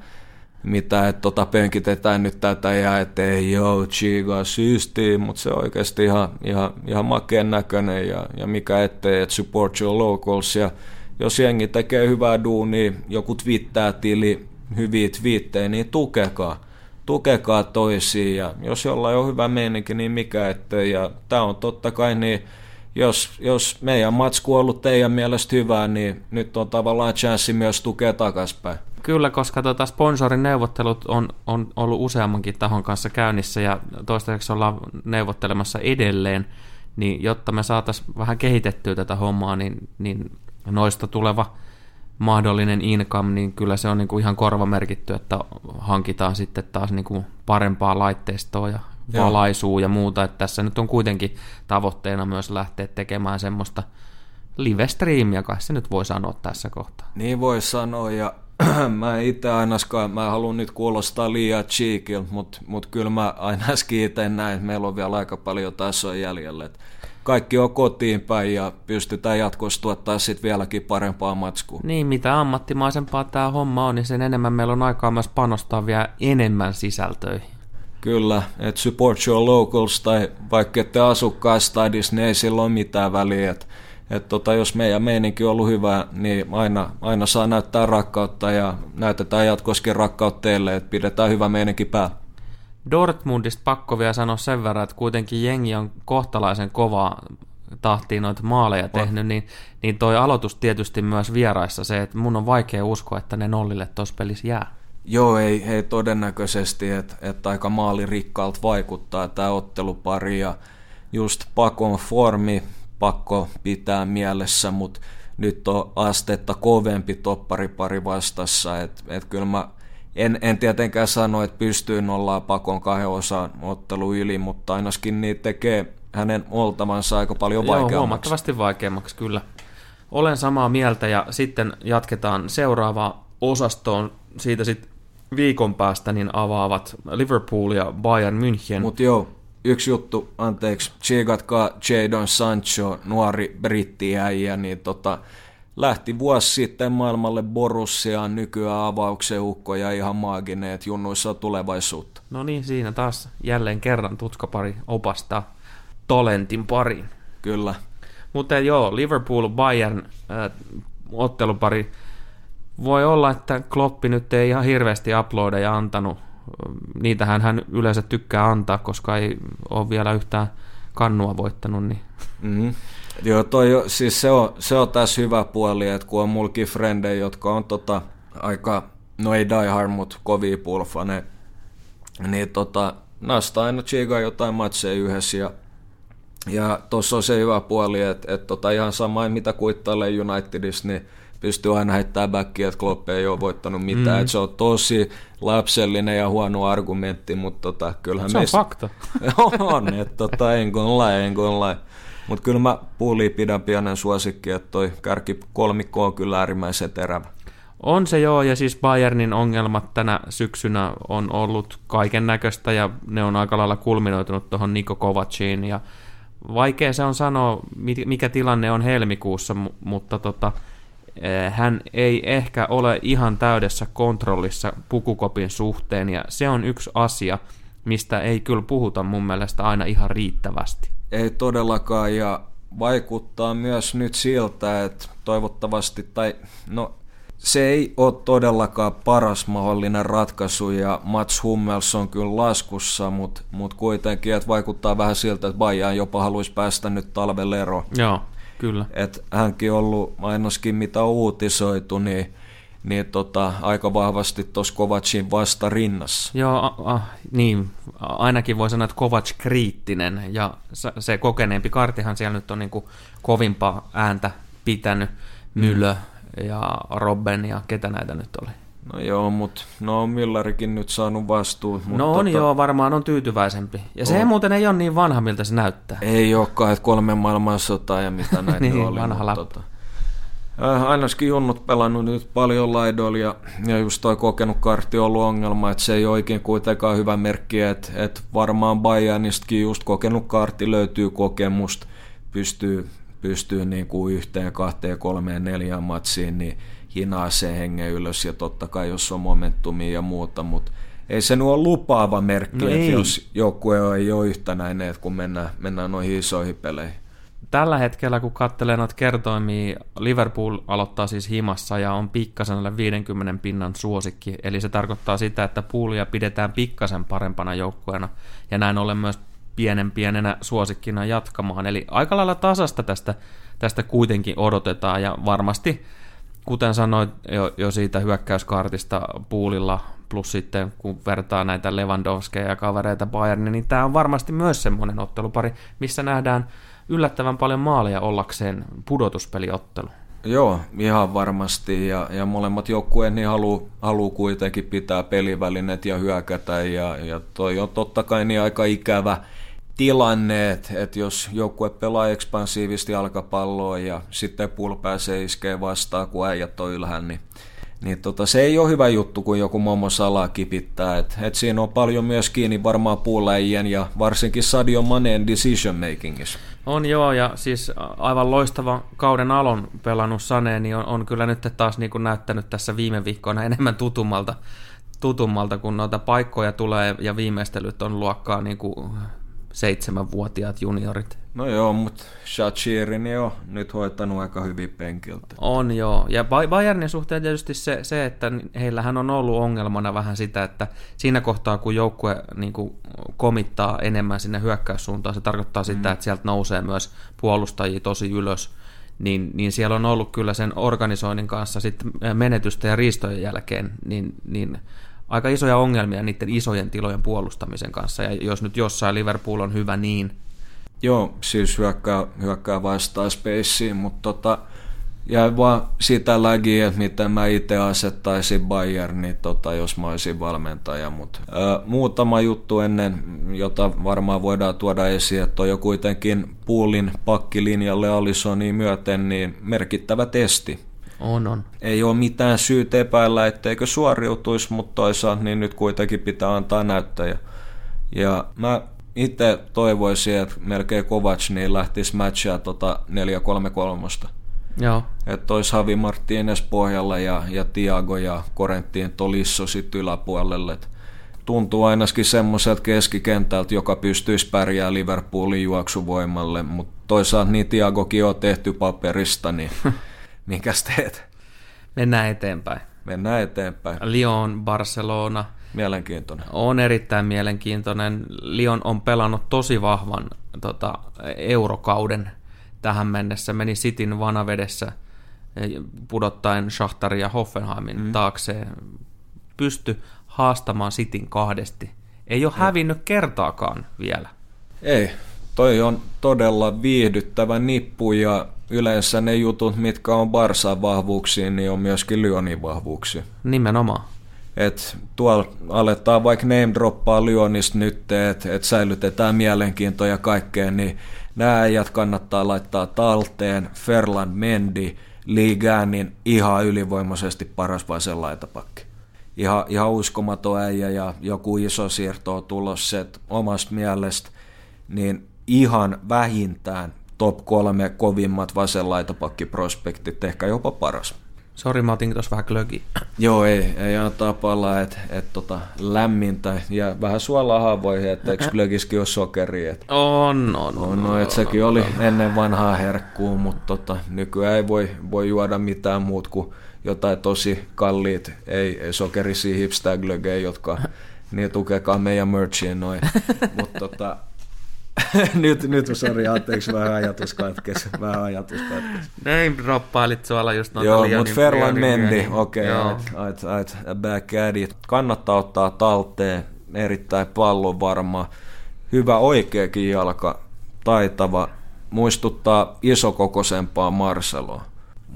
S2: mitä, että tota penkitetään nyt tätä ja ettei joo, chiga syystiin, mutta se on oikeasti ihan, ihan, ihan makeen näköinen ja, ja mikä ettei, että support your locals ja jos jengi tekee hyvää duunia, joku twittää tili, hyviä twiittejä, niin tukekaa. Tukekaa toisiin ja jos jollain on hyvä meininki, niin mikä ettei. Ja tämä on totta kai niin, jos, jos meidän matsku on ollut teidän mielestä hyvää, niin nyt on tavallaan chanssi myös tukea takaspäin.
S1: Kyllä, koska tuota sponsorin neuvottelut on, on ollut useammankin tahon kanssa käynnissä ja toistaiseksi ollaan neuvottelemassa edelleen, niin jotta me saataisiin vähän kehitettyä tätä hommaa, niin, niin noista tuleva mahdollinen income, niin kyllä se on niin kuin ihan korvamerkitty, että hankitaan sitten taas niin kuin parempaa laitteistoa ja valaisua ja muuta. Että tässä nyt on kuitenkin tavoitteena myös lähteä tekemään semmoista live-striimiä, kai se nyt voi sanoa tässä kohtaa.
S2: Niin voi sanoa, ja mä itse ainakaan, mä haluan nyt kuulostaa liian cheekil, mutta mut kyllä mä aina itse näin, että meillä on vielä aika paljon tasoa jäljellä. Et kaikki on kotiin päin ja pystytään jatkossa tuottaa sitten vieläkin parempaa matskua.
S1: Niin, mitä ammattimaisempaa tämä homma on, niin sen enemmän meillä on aikaa myös panostaa vielä enemmän sisältöihin.
S2: Kyllä, että support your locals tai vaikka ette asukkaan stadissa, niin ei sillä ole mitään väliä. Että et tota, jos meidän meininki on ollut hyvä, niin aina, aina saa näyttää rakkautta ja näytetään jatkoskin rakkautta teille, että pidetään hyvä meininki päällä.
S1: Dortmundista pakko vielä sanoa sen verran, että kuitenkin jengi on kohtalaisen kovaa tahtiin noita maaleja tehnyt, niin, niin toi aloitus tietysti myös vieraissa se, että mun on vaikea uskoa, että ne nollille tuossa pelissä jää.
S2: Joo, ei, ei todennäköisesti, että, että aika maalirikkaalta vaikuttaa tämä ottelupari ja just pakon formi, pakko pitää mielessä, mutta nyt on astetta kovempi topparipari vastassa, että et kyllä mä en, en tietenkään sano, että pystyy nollaa pakon kahden osan ottelu yli, mutta ainakin niitä tekee hänen oltavansa aika paljon vaikeammaksi. Joo,
S1: huomattavasti vaikeammaksi kyllä. Olen samaa mieltä ja sitten jatketaan seuraavaan osastoon. Siitä sitten viikon päästä niin avaavat Liverpool ja Bayern München.
S2: Mutta joo, yksi juttu, anteeksi, tsiikatkaa Jadon Sancho, nuori brittiäijä, niin tota, lähti vuosi sitten maailmalle Borussiaan, nykyään avauksen ukko ja ihan maaginen, että junnuissa tulevaisuutta.
S1: No niin, siinä taas jälleen kerran tutkapari opastaa Tolentin pariin.
S2: Kyllä.
S1: Mutta joo, Liverpool Bayern äh, ottelupari. Voi olla, että Kloppi nyt ei ihan hirveästi uploadeja antanut niitähän hän yleensä tykkää antaa, koska ei ole vielä yhtään kannua voittanut. Niin.
S2: Mm-hmm. Joo, toi, siis se on, se on tässä hyvä puoli, että kun on mulki frendejä, jotka on tota, aika, no ei die hard, mutta kovia pulfane, niin tota, nastaa aina chigaa jotain matseja yhdessä ja Ja tuossa on se hyvä puoli, että, että tota ihan sama mitä kuittailee Unitedissa, niin pystyy aina heittämään backia, että Klopp ei ole voittanut mitään. Mm. Että se on tosi lapsellinen ja huono argumentti, mutta tota, kyllähän
S1: Se meistä... on fakta.
S2: on, että tota, en kun lai, en kun lai. Mutta kyllä mä puuliin pidän pienen suosikki, että toi kärki kolmikko on kyllä äärimmäisen terävä.
S1: On se joo, ja siis Bayernin ongelmat tänä syksynä on ollut kaiken näköistä, ja ne on aika lailla kulminoitunut tuohon Niko Kovaciin, ja vaikea se on sanoa, mikä tilanne on helmikuussa, mutta tota, hän ei ehkä ole ihan täydessä kontrollissa pukukopin suhteen, ja se on yksi asia, mistä ei kyllä puhuta mun mielestä aina ihan riittävästi.
S2: Ei todellakaan, ja vaikuttaa myös nyt siltä, että toivottavasti, tai no se ei ole todellakaan paras mahdollinen ratkaisu ja Mats Hummels on kyllä laskussa, mutta mut kuitenkin että vaikuttaa vähän siltä, että Bayern jopa haluaisi päästä nyt talvelle eroon.
S1: Joo, kyllä.
S2: Et hänkin ollut mainoskin mitä on uutisoitu, niin niin tota, aika vahvasti tuossa Kovacin vasta rinnassa.
S1: Joo, a, a, niin, ainakin voi sanoa, että Kovac kriittinen, ja se kokeneempi kartihan siellä nyt on niin kuin kovimpaa ääntä pitänyt, Müller, mm ja Robben ja ketä näitä nyt oli?
S2: No joo, mutta no on Müllerikin nyt saanut vastuun.
S1: No on tota... joo, varmaan on tyytyväisempi. Ja on. se muuten ei ole niin vanha, miltä se näyttää.
S2: Ei olekaan, että kolme maailmansotaa ja mitä näitä
S1: niin,
S2: oli.
S1: vanha mutta, tota,
S2: äh, ainakin junnut pelannut nyt paljon laidoilla ja, ja just toi kokenut kartti on ollut ongelma, että se ei oikein kuitenkaan hyvä merkki, että, että varmaan Bayernistakin just kokenut kartti löytyy kokemusta, pystyy pystyy niin kuin yhteen, kahteen, kolmeen, neljään matsiin, niin hinaa se hengen ylös ja totta kai jos on momentumia ja muuta, mutta ei se ole lupaava merkki, no että jos joukkue ei ole yhtenäinen, että kun mennään, mennään noihin isoihin peleihin.
S1: Tällä hetkellä, kun katselee noita kertoimia, Liverpool aloittaa siis himassa ja on pikkasen 50 pinnan suosikki, eli se tarkoittaa sitä, että puulia pidetään pikkasen parempana joukkueena, ja näin ollen myös pienen pienenä suosikkina jatkamaan. Eli aika lailla tasasta tästä, tästä kuitenkin odotetaan ja varmasti, kuten sanoit jo, jo siitä hyökkäyskartista puulilla, plus sitten kun vertaa näitä Lewandowskeja ja kavereita Bayernin, niin tämä on varmasti myös semmoinen ottelupari, missä nähdään yllättävän paljon maaleja ollakseen pudotuspeliottelu.
S2: Joo, ihan varmasti. Ja, ja molemmat joukkueet niin haluaa halu kuitenkin pitää pelivälineet ja hyökätä. Ja, ja toi on totta kai niin aika ikävä tilanne, että jos joukkue pelaa ekspansiivisesti jalkapalloa ja sitten pul pääsee iskee vastaan, kun äijät on ylhään, niin, niin tota, se ei ole hyvä juttu, kun joku Momo Salaa kipittää. Et, et siinä on paljon myös kiinni varmaan puuläijien ja varsinkin Sadio Maneen decision makingissa.
S1: On joo, ja siis aivan loistava kauden alon pelannut Sane, niin on, on kyllä nyt taas niin kuin näyttänyt tässä viime viikkoina enemmän tutummalta, tutummalta, kun noita paikkoja tulee ja viimeistelyt on luokkaa niin kuin seitsemänvuotiaat juniorit.
S2: No joo, mutta Shachirin on nyt hoitanut aika hyvin penkiltä.
S1: On joo, ja Bayernin suhteen tietysti se, se, että heillähän on ollut ongelmana vähän sitä, että siinä kohtaa kun joukkue niin kuin komittaa enemmän sinne hyökkäyssuuntaan, se tarkoittaa mm. sitä, että sieltä nousee myös puolustajia tosi ylös, niin, niin siellä on ollut kyllä sen organisoinnin kanssa sitten menetystä ja riistojen jälkeen, niin, niin aika isoja ongelmia niiden isojen tilojen puolustamisen kanssa, ja jos nyt jossain Liverpool on hyvä niin.
S2: Joo, siis hyökkää, hyökkää vastaan spaceen, mutta tota, jäi vaan sitä lägiä, että miten mä itse asettaisin Bayern, niin tota, jos mä olisin valmentaja. Mut, ää, muutama juttu ennen, jota varmaan voidaan tuoda esiin, että on jo kuitenkin puulin pakkilinjalle Alisoniin myöten niin merkittävä testi
S1: on, on.
S2: Ei ole mitään syytä epäillä, etteikö suoriutuisi, mutta toisaalta niin nyt kuitenkin pitää antaa näyttäjä. Ja mä itse toivoisin, että melkein Kovac niin lähtisi matchaa tota 4-3-3.
S1: Joo.
S2: Että olisi Havi Martínez pohjalla ja, ja Tiago ja Korenttiin Tolisso sitten yläpuolelle. Et tuntuu ainakin semmoiselta keskikentältä, joka pystyisi pärjää Liverpoolin juoksuvoimalle, mutta toisaalta niin Tiagokin on tehty paperista, niin Minkäs teet?
S1: Mennään eteenpäin.
S2: Mennään eteenpäin.
S1: Lyon, Barcelona.
S2: Mielenkiintoinen.
S1: On erittäin mielenkiintoinen. Lyon on pelannut tosi vahvan tota, eurokauden tähän mennessä. Meni Sitin vanavedessä pudottaen Schachtarin ja Hoffenheimin mm. taakse. Pysty haastamaan Sitin kahdesti. Ei ole hävinnyt kertaakaan vielä.
S2: Ei, toi on todella viihdyttävä nippu ja yleensä ne jutut, mitkä on Barsan vahvuuksia, niin on myöskin Lyonin vahvuuksia.
S1: Nimenomaan.
S2: Et tuolla aletaan vaikka name droppaa Lyonista nyt, että et säilytetään mielenkiintoja ja kaikkea, niin nämä äijät kannattaa laittaa talteen. Ferland Mendi, Liganin ihan ylivoimaisesti paras vasen laitapakki. Ihan, ihan uskomaton äijä ja joku iso siirto on tulossa omasta mielestä, niin ihan vähintään top kolme kovimmat vasenlaitapakkiprospektit, ehkä jopa paras.
S1: Sori, mä otin tuossa vähän klögi.
S2: Joo, ei, ei antaa palaa, että et, tota, lämmintä ja vähän suolaa haavoihin, että eikö glögiskin ole sokeri. Et,
S1: on, on,
S2: on, no, että sekin oli ennen vanhaa herkkuu, mutta tota, nykyään ei voi, voi juoda mitään muut kuin jotain tosi kalliit, ei, ei sokerisia hipster jotka niin tukekaa meidän merchiin noin. mutta tota, nyt, nyt sori, anteeksi, vähän ajatus katkesi, vähän ajatus katkesi.
S1: Name droppailit suolla just noita
S2: Joo, mutta Ferland Mendi, okei, okay, back at it. Kannattaa ottaa talteen, erittäin pallon varma, hyvä oikeakin jalka, taitava, muistuttaa isokokoisempaa Marceloa.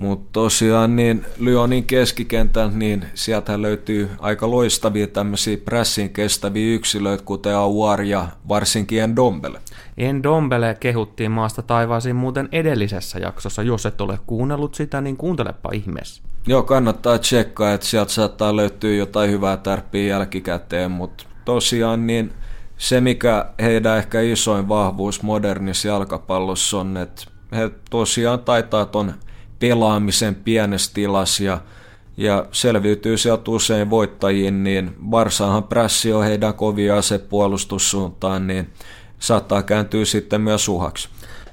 S2: Mutta tosiaan niin Lyonin keskikentän, niin sieltä löytyy aika loistavia tämmöisiä pressin kestäviä yksilöitä, kuten Aouar ja varsinkin Endombele.
S1: Endombele kehuttiin maasta taivaasiin muuten edellisessä jaksossa. Jos et ole kuunnellut sitä, niin kuuntelepa ihmeessä.
S2: Joo, kannattaa tsekkaa, että sieltä saattaa löytyä jotain hyvää tärppiä jälkikäteen, mutta tosiaan niin se, mikä heidän ehkä isoin vahvuus modernissa jalkapallossa on, että he tosiaan taitaa ton pelaamisen pienessä tilassa ja, ja selviytyy sieltä usein voittajiin, niin Barsahan prässi on heidän kovia asepuolustussuuntaan, niin saattaa kääntyä sitten myös uhaksi.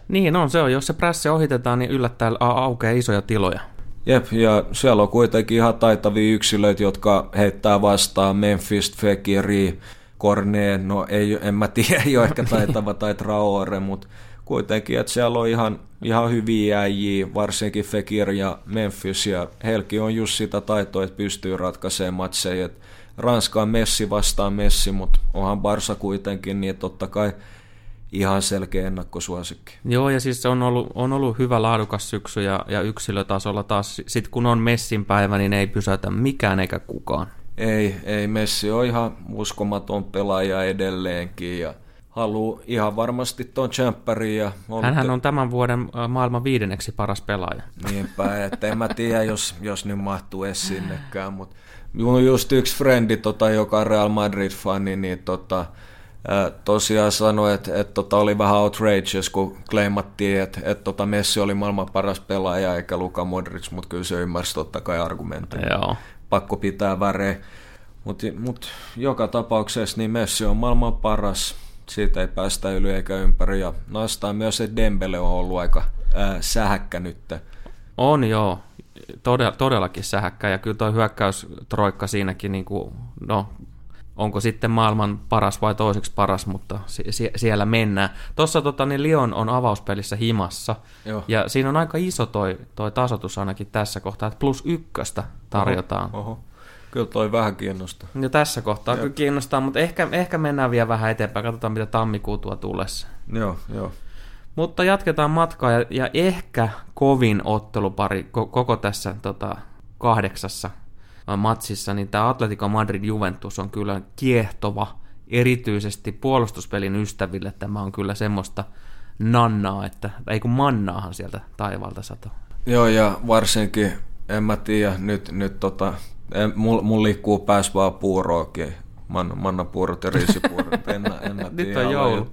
S1: Niin on, se on. Jos se prässi ohitetaan, niin yllättäen aukeaa isoja tiloja.
S2: Jep, ja siellä on kuitenkin ihan taitavia yksilöitä, jotka heittää vastaan Memphis, Fekiri, Korneen, no ei, en mä tiedä, ei ole ehkä taitava tai Traore, mutta kuitenkin, että siellä on ihan, ihan hyviä äijiä, varsinkin Fekir ja Memphis, ja Helki on just sitä taitoa, että pystyy ratkaisemaan matseja. Et Ranska on Messi vastaan Messi, mutta onhan Barsa kuitenkin, niin totta kai ihan selkeä ennakkosuosikki.
S1: Joo, ja siis se on ollut, on ollut hyvä laadukas syksy, ja, ja yksilötasolla taas, sit kun on Messin päivä, niin ei pysäytä mikään eikä kukaan.
S2: Ei, ei Messi on ihan uskomaton pelaaja edelleenkin, ja haluaa ihan varmasti tuon tsemppärin. Ja
S1: Hänhän on tämän vuoden maailman viidenneksi paras pelaaja.
S2: Niinpä, että en mä tiedä, jos, jos nyt mahtuu edes sinnekään, mutta just yksi frendi, tota, joka on Real Madrid-fani, niin tota, tosiaan sanoi, että, että tota, oli vähän outrageous, kun kleimattiin, että, että tota Messi oli maailman paras pelaaja eikä Luka Modric, mutta kyllä se ymmärsi totta kai argumentin.
S1: Joo.
S2: Pakko pitää väreä. Mutta mut, joka tapauksessa niin Messi on maailman paras, siitä ei päästä yli eikä ympäri. Ja naistaan myös se Dembele on ollut aika ää, sähäkkä nyt.
S1: On joo, Todell, todellakin sähäkkä ja kyllä tuo hyökkäystroikka siinäkin, niin kuin, no onko sitten maailman paras vai toiseksi paras, mutta sie- siellä mennään. Tuossa tota, niin Lyon on avauspelissä himassa, Joo. ja siinä on aika iso toi, toi tasotus ainakin tässä kohtaa, että plus ykköstä tarjotaan.
S2: Oho, oho. Kyllä toi vähän kiinnostaa.
S1: Ja tässä kohtaa Jep. kyllä kiinnostaa, mutta ehkä, ehkä mennään vielä vähän eteenpäin. Katsotaan, mitä tammikuu tuo tullessa.
S2: Joo, joo.
S1: Mutta jatketaan matkaa ja, ja ehkä kovin ottelupari koko tässä tota, kahdeksassa matsissa, niin tämä Atletico Madrid Juventus on kyllä kiehtova, erityisesti puolustuspelin ystäville tämä on kyllä semmoista nannaa, että, ei kun mannaahan sieltä taivaalta sato.
S2: Joo, ja varsinkin, en mä tiedä, nyt, nyt tota, mulla mul liikkuu pääs vaan puuroakin, Man, mannapuurot ja riisipuurot, en, en mä
S1: tiedä. Nyt on joulu.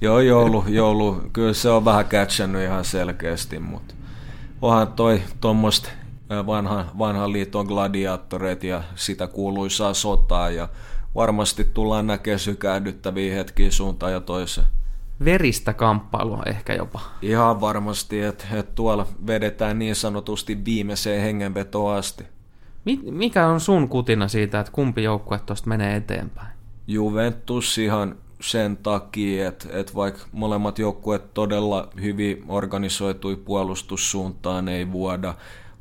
S2: Joo, joulu, joulu, kyllä se on vähän catchannut ihan selkeästi, mutta onhan toi tuommoista vanhan, vanhan liiton gladiaattoreita ja sitä kuuluisaa sotaa ja varmasti tullaan näkemään sykähdyttäviä hetkiä suuntaan ja toiseen.
S1: Veristä kamppailua ehkä jopa.
S2: Ihan varmasti, että, että tuolla vedetään niin sanotusti viimeiseen hengenvetoon asti.
S1: Mikä on sun kutina siitä, että kumpi joukkue tuosta menee eteenpäin?
S2: Juventus ihan sen takia, että, että vaikka molemmat joukkueet todella hyvin organisoitui puolustussuuntaan ei vuoda,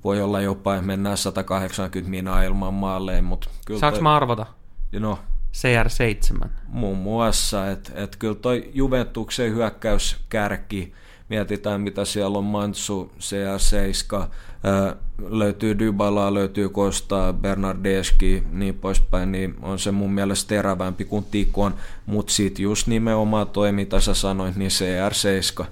S2: voi olla jopa, mennään 180 minaa ilman maalleen, mutta
S1: kyllä... Saanko toi... mä arvata?
S2: No.
S1: CR7.
S2: Muun muassa, että et kyllä toi Juventuksen hyökkäyskärki, mietitään mitä siellä on Mantsu, CR7, ää, löytyy Dybala, löytyy Costa, Bernardeski, niin poispäin, niin on se mun mielestä terävämpi kuin Tikon, mutta sitten just nimenomaan toi, mitä sä sanoit, niin CR7.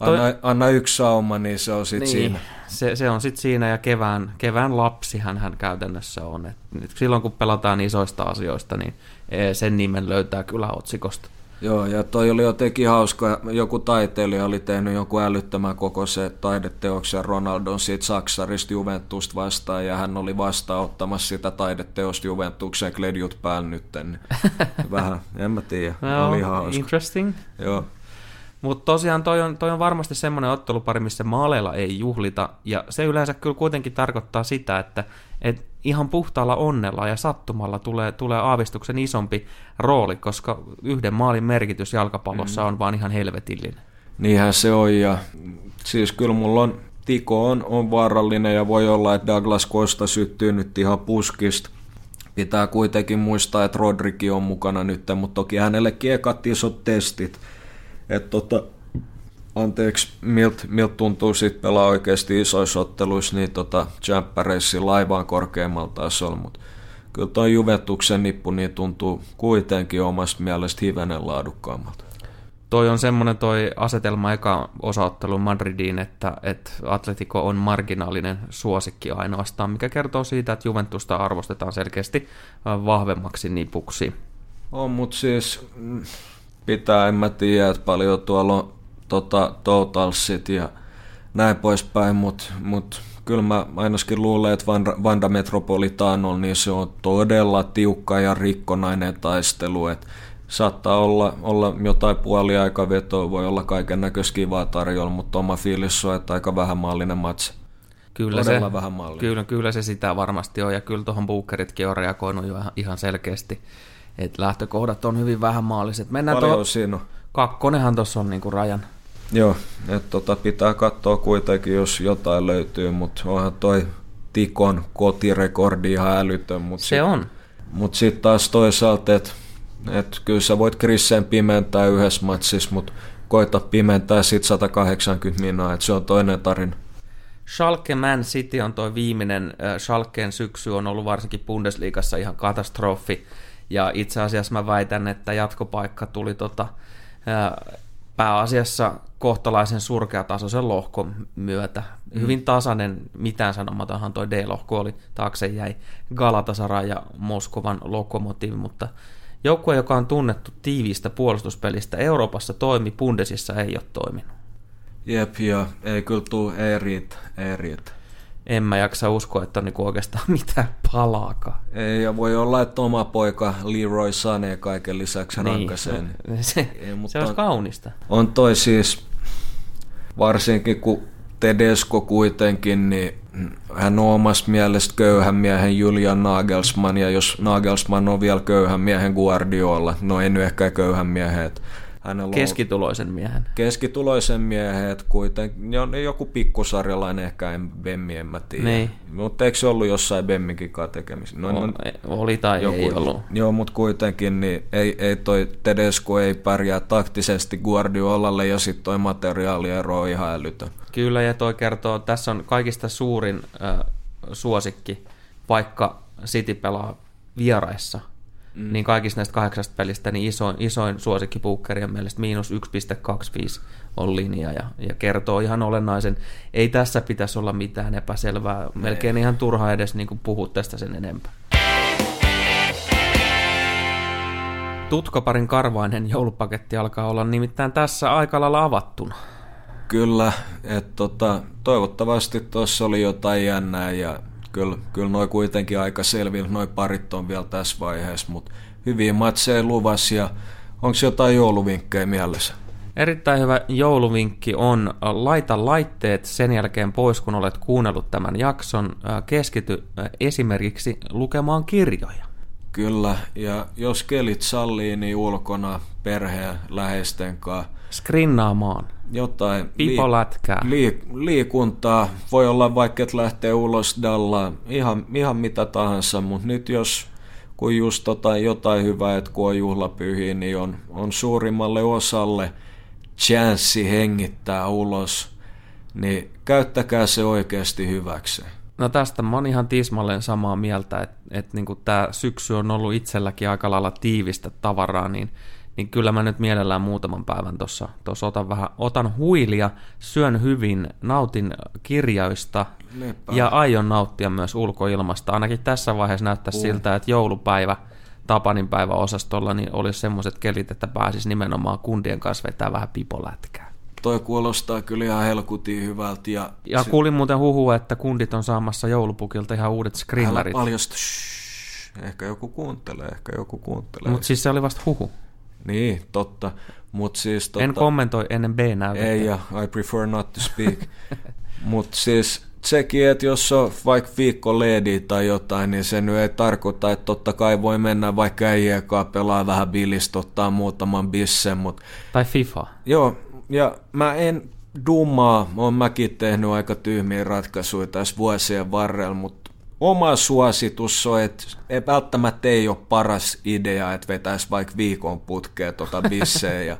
S2: Anna, toi... anna yksi sauma, niin se on sitten niin, siinä.
S1: Se, se on sitten siinä, ja kevään, kevään lapsi hän, hän käytännössä on. Et nyt silloin kun pelataan isoista asioista, niin e, sen nimen löytää kyllä otsikosta.
S2: Joo, ja toi oli jotenkin hauska. Joku taiteilija oli tehnyt joku älyttömän koko se taideteoksen Ronaldon siitä Saksarista Juventusta vastaan, ja hän oli vastaanottamassa sitä taideteosta Juventuksen kledjut päällä nyt. Niin vähän, en mä tiedä,
S1: no, oli hauska. Interesting.
S2: Joo.
S1: Mutta tosiaan toi on, toi on varmasti semmoinen ottelupari, missä maaleilla ei juhlita, ja se yleensä kyllä kuitenkin tarkoittaa sitä, että et ihan puhtaalla onnella ja sattumalla tulee, tulee aavistuksen isompi rooli, koska yhden maalin merkitys jalkapallossa mm. on vaan ihan helvetillinen.
S2: Niinhän se on, ja siis kyllä mulla on, Tiko on, on vaarallinen, ja voi olla, että Douglas Costa syttyy nyt ihan puskista. Pitää kuitenkin muistaa, että Rodriki on mukana nyt, mutta toki hänellekin ekat isot testit – että tota, anteeksi, miltä milt tuntuu sitten pelaa oikeasti isoissa otteluissa, niin tota, laivaan korkeammalla tasolla, mutta kyllä tuo Juventuksen nippu niin tuntuu kuitenkin omasta mielestä hivenen laadukkaammalta.
S1: Toi on semmoinen toi asetelma eka osaottelu Madridiin, että, että Atletico on marginaalinen suosikki ainoastaan, mikä kertoo siitä, että Juventusta arvostetaan selkeästi vahvemmaksi nipuksi.
S2: On, mutta siis mm, pitää, en mä tiedä, että paljon tuolla on tota, totalsit ja näin poispäin, mutta mut, kyllä mä ainakin luulen, että Vanda, Metropolitano, niin se on todella tiukka ja rikkonainen taistelu, että saattaa olla, olla jotain puoliaikavetoa, voi olla kaiken näköistä kivaa tarjolla, mutta oma fiilis on, että aika vähän maallinen matsi.
S1: Kyllä se, vähän Kyllä, kyllä se sitä varmasti on, ja kyllä tuohon Bookeritkin on reagoinut jo ihan selkeästi et lähtökohdat on hyvin vähän maalliset.
S2: Mennään Paljon tuo, siinä on.
S1: Kakkonenhan tuossa on niinku rajan.
S2: Joo, että tota, pitää katsoa kuitenkin, jos jotain löytyy, mutta onhan toi Tikon kotirekordi ihan älytön. Mut
S1: Se
S2: sit,
S1: on.
S2: Mutta sitten taas toisaalta, että et kyllä sä voit Krissen pimentää yhdessä matsissa, mutta koita pimentää sit 180 minaa, että se on toinen tarina.
S1: Schalke Man City on toi viimeinen. Schalkeen syksy on ollut varsinkin Bundesliigassa ihan katastrofi. Ja itse asiassa mä väitän, että jatkopaikka tuli tota, pääasiassa kohtalaisen surkeatasoisen lohkon myötä. Mm. Hyvin tasainen, mitään sanomatonhan toi D-lohko oli, taakse jäi Galatasaray ja Moskovan lokomotiivi, mutta joukkue, joka on tunnettu tiiviistä puolustuspelistä Euroopassa toimi, Bundesissa ei ole toiminut.
S2: Jep, ja ei kyllä tuu, ei riitä, ei riitä
S1: en mä jaksa uskoa, että on niinku oikeastaan mitään palaakaan.
S2: Ei, ja voi olla, että oma poika Leroy Sane kaiken lisäksi niin. rankaseen.
S1: Se, Ei, mutta se olisi on, kaunista.
S2: On toi siis, varsinkin kun Tedesco kuitenkin, niin hän on omasta mielestä köyhän miehen Julian Nagelsmann, ja jos Nagelsmann on vielä köyhän miehen Guardiola, no ei nyt ehkä köyhän miehen, että
S1: Hänellä keskituloisen miehen.
S2: Keskituloisen miehen, että kuitenkin joku pikkusarjalainen ehkä en Bemmi, en mä tiedä. Niin. Mutta eikö se ollut jossain Bemmikin kanssa tekemisissä? No,
S1: no, oli tai joku, ei ollut.
S2: Joo, mutta kuitenkin niin ei, ei toi Tedesco ei pärjää taktisesti Guardiolalle ja sitten toi materiaaliero on ihan älytön.
S1: Kyllä ja toi kertoo, tässä on kaikista suurin äh, suosikki, vaikka City pelaa vieraissa – mm. niin kaikista näistä kahdeksasta pelistä niin isoin, isoin suosikki Bookerien mielestä miinus 1,25 on linja ja, ja kertoo ihan olennaisen. Ei tässä pitäisi olla mitään epäselvää. Melkein ihan turha edes niin puhua tästä sen enempää. Tutkaparin karvainen joulupaketti alkaa olla nimittäin tässä aika lailla avattuna.
S2: Kyllä, että tota, toivottavasti tuossa oli jotain jännää ja kyllä, kyllä noin kuitenkin aika selvillä, noin parit on vielä tässä vaiheessa, mutta hyviä matseja luvassa ja onko jotain jouluvinkkejä mielessä?
S1: Erittäin hyvä jouluvinkki on laita laitteet sen jälkeen pois, kun olet kuunnellut tämän jakson. Keskity esimerkiksi lukemaan kirjoja.
S2: Kyllä, ja jos kelit sallii, niin ulkona perheen läheisten kanssa.
S1: Skrinnaamaan
S2: jotain
S1: Pipolätkää.
S2: Liik- liikuntaa. Voi olla vaikka, että lähtee ulos dallaan, ihan, ihan mitä tahansa, mutta nyt jos kun just tota, jotain hyvää, että kun on juhlapyhiä, niin on, on suurimmalle osalle chanssi hengittää ulos, niin käyttäkää se oikeasti hyväkseen.
S1: No tästä mä oon ihan tismalleen samaa mieltä, että, että niin tämä syksy on ollut itselläkin aika lailla tiivistä tavaraa, niin, niin kyllä mä nyt mielellään muutaman päivän tuossa otan vähän, otan huilia, syön hyvin, nautin kirjoista Lepä. ja aion nauttia myös ulkoilmasta. Ainakin tässä vaiheessa näyttää uh. siltä, että joulupäivä Tapanin päivä osastolla niin olisi semmoiset kelit, että pääsis nimenomaan kundien kanssa vetää vähän pipolätkää
S2: toi kuulostaa kyllä ihan helkutin hyvältä. Ja,
S1: ja se... kuulin muuten huhua, että kundit on saamassa joulupukilta ihan uudet scrimmerit.
S2: Älä paljosta, ehkä joku kuuntelee, ehkä joku kuuntelee.
S1: Mutta siis se oli vasta huhu.
S2: Niin, totta. Mut siis, totta,
S1: en kommentoi ennen B-näytettä.
S2: Ei, ja I prefer not to speak. Mutta siis sekin, että jos on vaikka viikko leedi tai jotain, niin se nyt ei tarkoita, että totta kai voi mennä vaikka äijäkaan pelaa vähän bilistä, ottaa muutaman bissen, mutta...
S1: Tai FIFA.
S2: Joo, ja mä en dummaa, oon mäkin tehnyt aika tyhmiä ratkaisuja tässä vuosien varrella, mutta oma suositus on, että ei välttämättä ei ole paras idea, että vetäisi vaikka viikon putkeen tota bissejä ja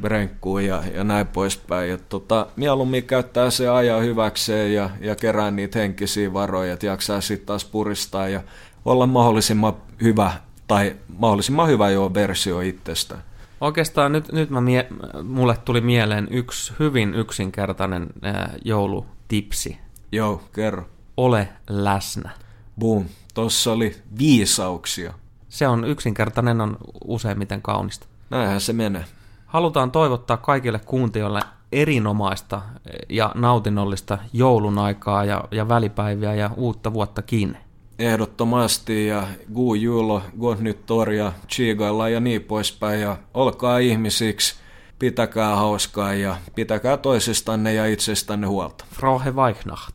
S2: brenkkuun ja, ja näin poispäin. Ja tota, mieluummin käyttää se ajan hyväkseen ja, ja kerää niitä henkisiä varoja, että jaksaa sitten taas puristaa ja olla mahdollisimman hyvä tai mahdollisimman hyvä jo versio itsestään.
S1: Oikeastaan nyt, nyt mä mie- mulle tuli mieleen yksi hyvin yksinkertainen äh, joulutipsi.
S2: Joo, kerro.
S1: Ole läsnä.
S2: Boom. Tossa oli viisauksia.
S1: Se on yksinkertainen, on useimmiten kaunista.
S2: Näinhän se menee.
S1: Halutaan toivottaa kaikille kuuntelijoille erinomaista ja nautinnollista joulun aikaa ja, ja välipäiviä ja uutta vuottakin
S2: ehdottomasti ja guu julo, gott nyt ja chigailla ja niin poispäin ja olkaa ihmisiksi, pitäkää hauskaa ja pitäkää toisistanne ja itsestänne huolta.
S1: Frohe Weichnacht.